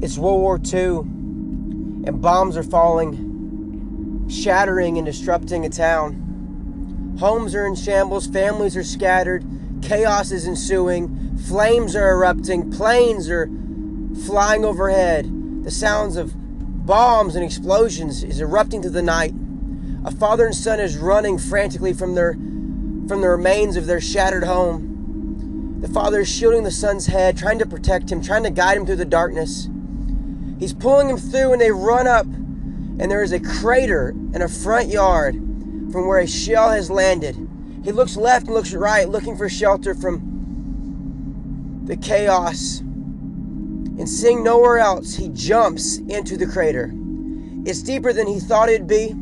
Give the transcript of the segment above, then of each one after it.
It's World War II, and bombs are falling, shattering and disrupting a town. Homes are in shambles, families are scattered, chaos is ensuing, flames are erupting, planes are flying overhead. The sounds of bombs and explosions is erupting through the night. A father and son is running frantically from their from the remains of their shattered home. The father is shielding the son's head, trying to protect him, trying to guide him through the darkness. He's pulling him through, and they run up, and there is a crater in a front yard from where a shell has landed. He looks left and looks right, looking for shelter from the chaos. And seeing nowhere else, he jumps into the crater. It's deeper than he thought it'd be.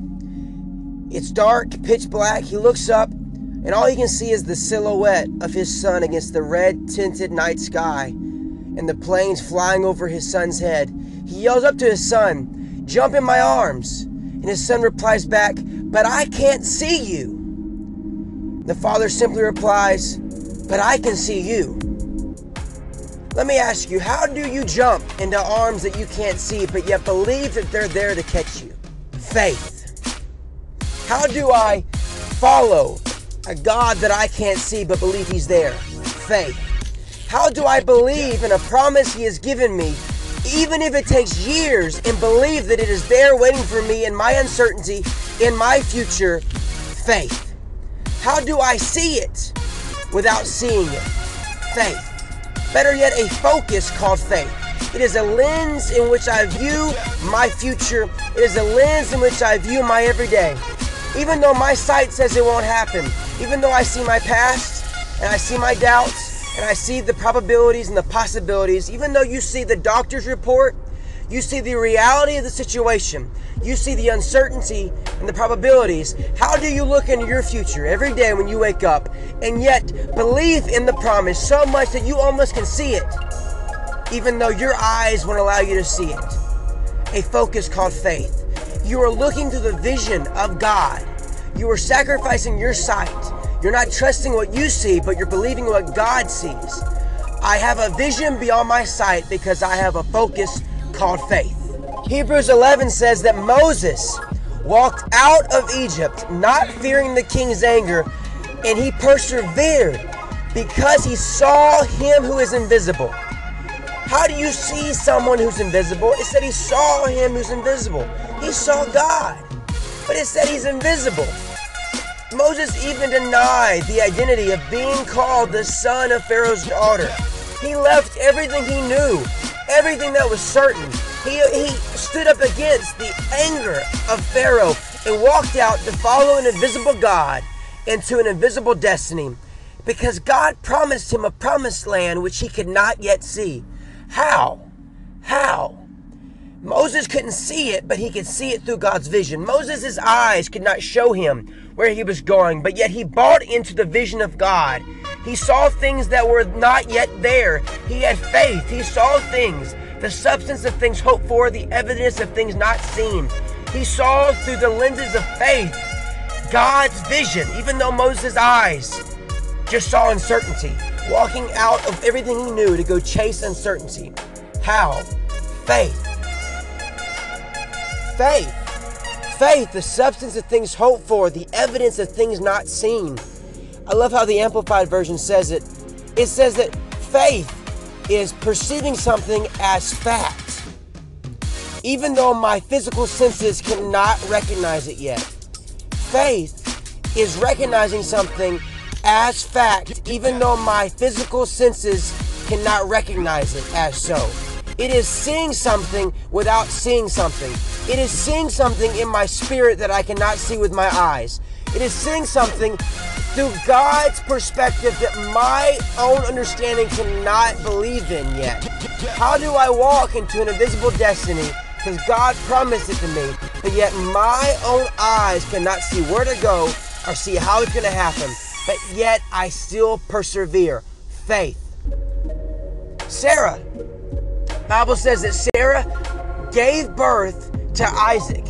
It's dark, pitch black. He looks up, and all he can see is the silhouette of his son against the red tinted night sky and the planes flying over his son's head. He yells up to his son, Jump in my arms. And his son replies back, But I can't see you. The father simply replies, But I can see you. Let me ask you, how do you jump into arms that you can't see, but yet believe that they're there to catch you? Faith. How do I follow a God that I can't see, but believe He's there? Faith. How do I believe in a promise He has given me, even if it takes years, and believe that it is there waiting for me in my uncertainty, in my future? Faith. How do I see it without seeing it? Faith. Better yet, a focus called faith. It is a lens in which I view my future. It is a lens in which I view my everyday. Even though my sight says it won't happen, even though I see my past and I see my doubts, and I see the probabilities and the possibilities, even though you see the doctor's report, you see the reality of the situation, you see the uncertainty and the probabilities. How do you look into your future every day when you wake up and yet believe in the promise so much that you almost can see it, even though your eyes won't allow you to see it? A focus called faith. You are looking through the vision of God. You are sacrificing your sight you're not trusting what you see, but you're believing what God sees. I have a vision beyond my sight because I have a focus called faith. Hebrews 11 says that Moses walked out of Egypt not fearing the king's anger, and he persevered because he saw him who is invisible. How do you see someone who's invisible? It said he saw him who's invisible. He saw God, but it said he's invisible. Moses even denied the identity of being called the son of Pharaoh's daughter. He left everything he knew, everything that was certain. He, he stood up against the anger of Pharaoh and walked out to follow an invisible God into an invisible destiny because God promised him a promised land which he could not yet see. How? Moses couldn't see it, but he could see it through God's vision. Moses' eyes could not show him where he was going, but yet he bought into the vision of God. He saw things that were not yet there. He had faith. He saw things, the substance of things hoped for, the evidence of things not seen. He saw through the lenses of faith God's vision, even though Moses' eyes just saw uncertainty, walking out of everything he knew to go chase uncertainty. How? Faith. Faith. Faith, the substance of things hoped for, the evidence of things not seen. I love how the Amplified Version says it. It says that faith is perceiving something as fact, even though my physical senses cannot recognize it yet. Faith is recognizing something as fact, even though my physical senses cannot recognize it as so. It is seeing something without seeing something. It is seeing something in my spirit that I cannot see with my eyes. It is seeing something through God's perspective that my own understanding cannot believe in yet. How do I walk into an invisible destiny? Because God promised it to me, but yet my own eyes cannot see where to go or see how it's going to happen. But yet I still persevere. Faith. Sarah, Bible says that Sarah gave birth to Isaac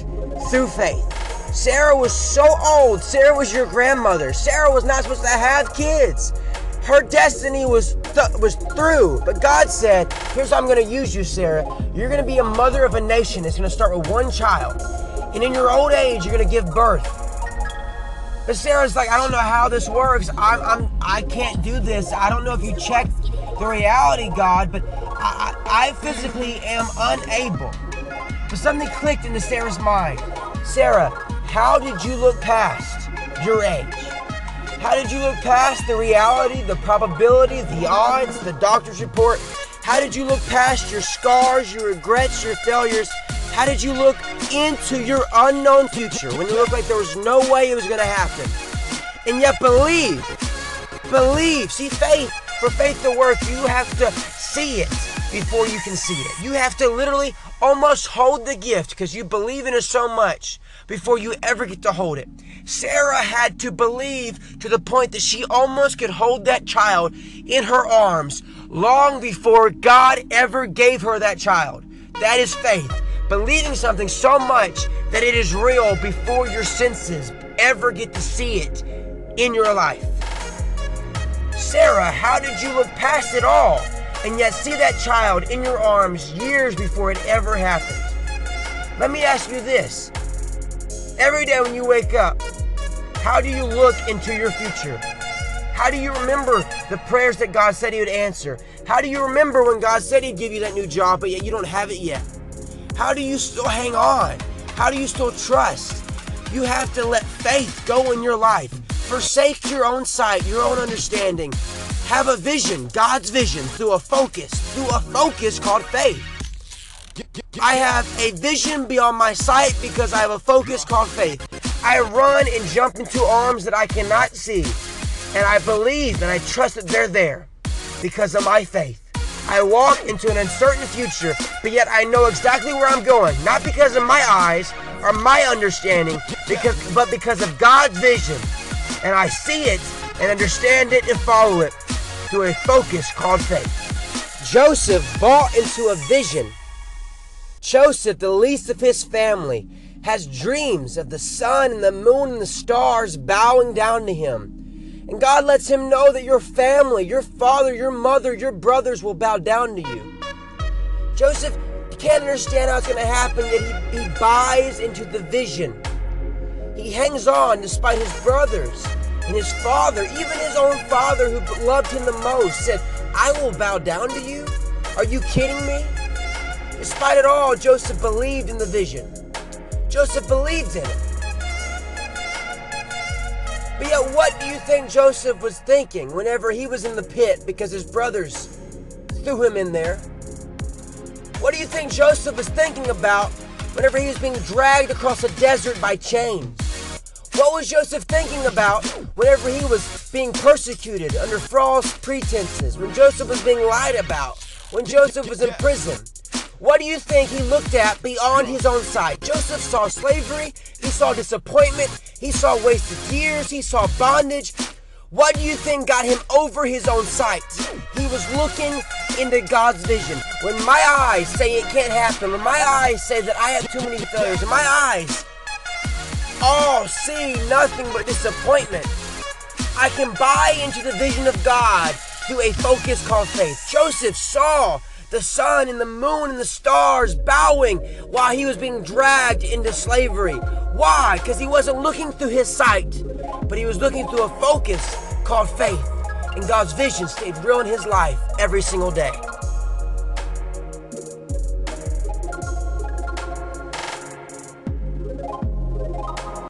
through faith. Sarah was so old. Sarah was your grandmother. Sarah was not supposed to have kids. Her destiny was stu- was through. But God said, "Here's how I'm going to use you, Sarah. You're going to be a mother of a nation. It's going to start with one child, and in your old age, you're going to give birth." But Sarah's like, "I don't know how this works. I'm, I'm I can't do this. I don't know if you checked the reality, God, but I, physically am unable." But something clicked into Sarah's mind. Sarah, how did you look past your age? How did you look past the reality, the probability, the odds, the doctor's report? How did you look past your scars, your regrets, your failures? How did you look into your unknown future when it looked like there was no way it was going to happen? And yet believe, believe. See, faith, for faith to work, you have to see it before you can see it. You have to literally almost hold the gift because you believe in it so much before you ever get to hold it. Sarah had to believe to the point that she almost could hold that child in her arms long before God ever gave her that child. That is faith. Believing something so much that it is real before your senses ever get to see it in your life. Sarah, how did you look past it all and yet see that child in your arms years before it ever happened? Let me ask you this. Every day when you wake up, how do you look into your future? How do you remember the prayers that God said He would answer? How do you remember when God said He'd give you that new job, but yet you don't have it yet? How do you still hang on? How do you still trust? You have to let faith go in your life. Forsake your own sight, your own understanding. Have a vision, God's vision, through a focus, through a focus called faith. I have a vision beyond my sight because I have a focus called faith. I run and jump into arms that I cannot see, and I believe and I trust that they're there because of my faith. I walk into an uncertain future, but yet I know exactly where I'm going, not because of my eyes or my understanding, because but because of God's vision. And I see it and understand it and follow it through a focus called faith. Joseph bought into a vision Joseph, the least of his family, has dreams of the sun and the moon and the stars bowing down to him. And God lets him know that your family, your father, your mother, your brothers will bow down to you. Joseph can't understand how it's going to happen, yet he, he buys into the vision. He hangs on despite his brothers and his father, even his own father who loved him the most, said, I will bow down to you? Are you kidding me? Despite it all, Joseph believed in the vision. Joseph believed in it. But yet, what do you think Joseph was thinking whenever he was in the pit because his brothers threw him in there? What do you think Joseph was thinking about whenever he was being dragged across a desert by chains? What was Joseph thinking about whenever he was being persecuted under false pretenses? When Joseph was being lied about? When Joseph was in prison? What do you think he looked at beyond his own sight? Joseph saw slavery, he saw disappointment, he saw wasted years, he saw bondage. What do you think got him over his own sight? He was looking into God's vision. When my eyes say it can't happen, when my eyes say that I have too many failures, when my eyes all see nothing but disappointment, I can buy into the vision of God through a focus called faith. Joseph saw the sun and the moon and the stars bowing while he was being dragged into slavery. Why? Because he wasn't looking through his sight, but he was looking through a focus called faith. And God's vision stayed real in his life every single day.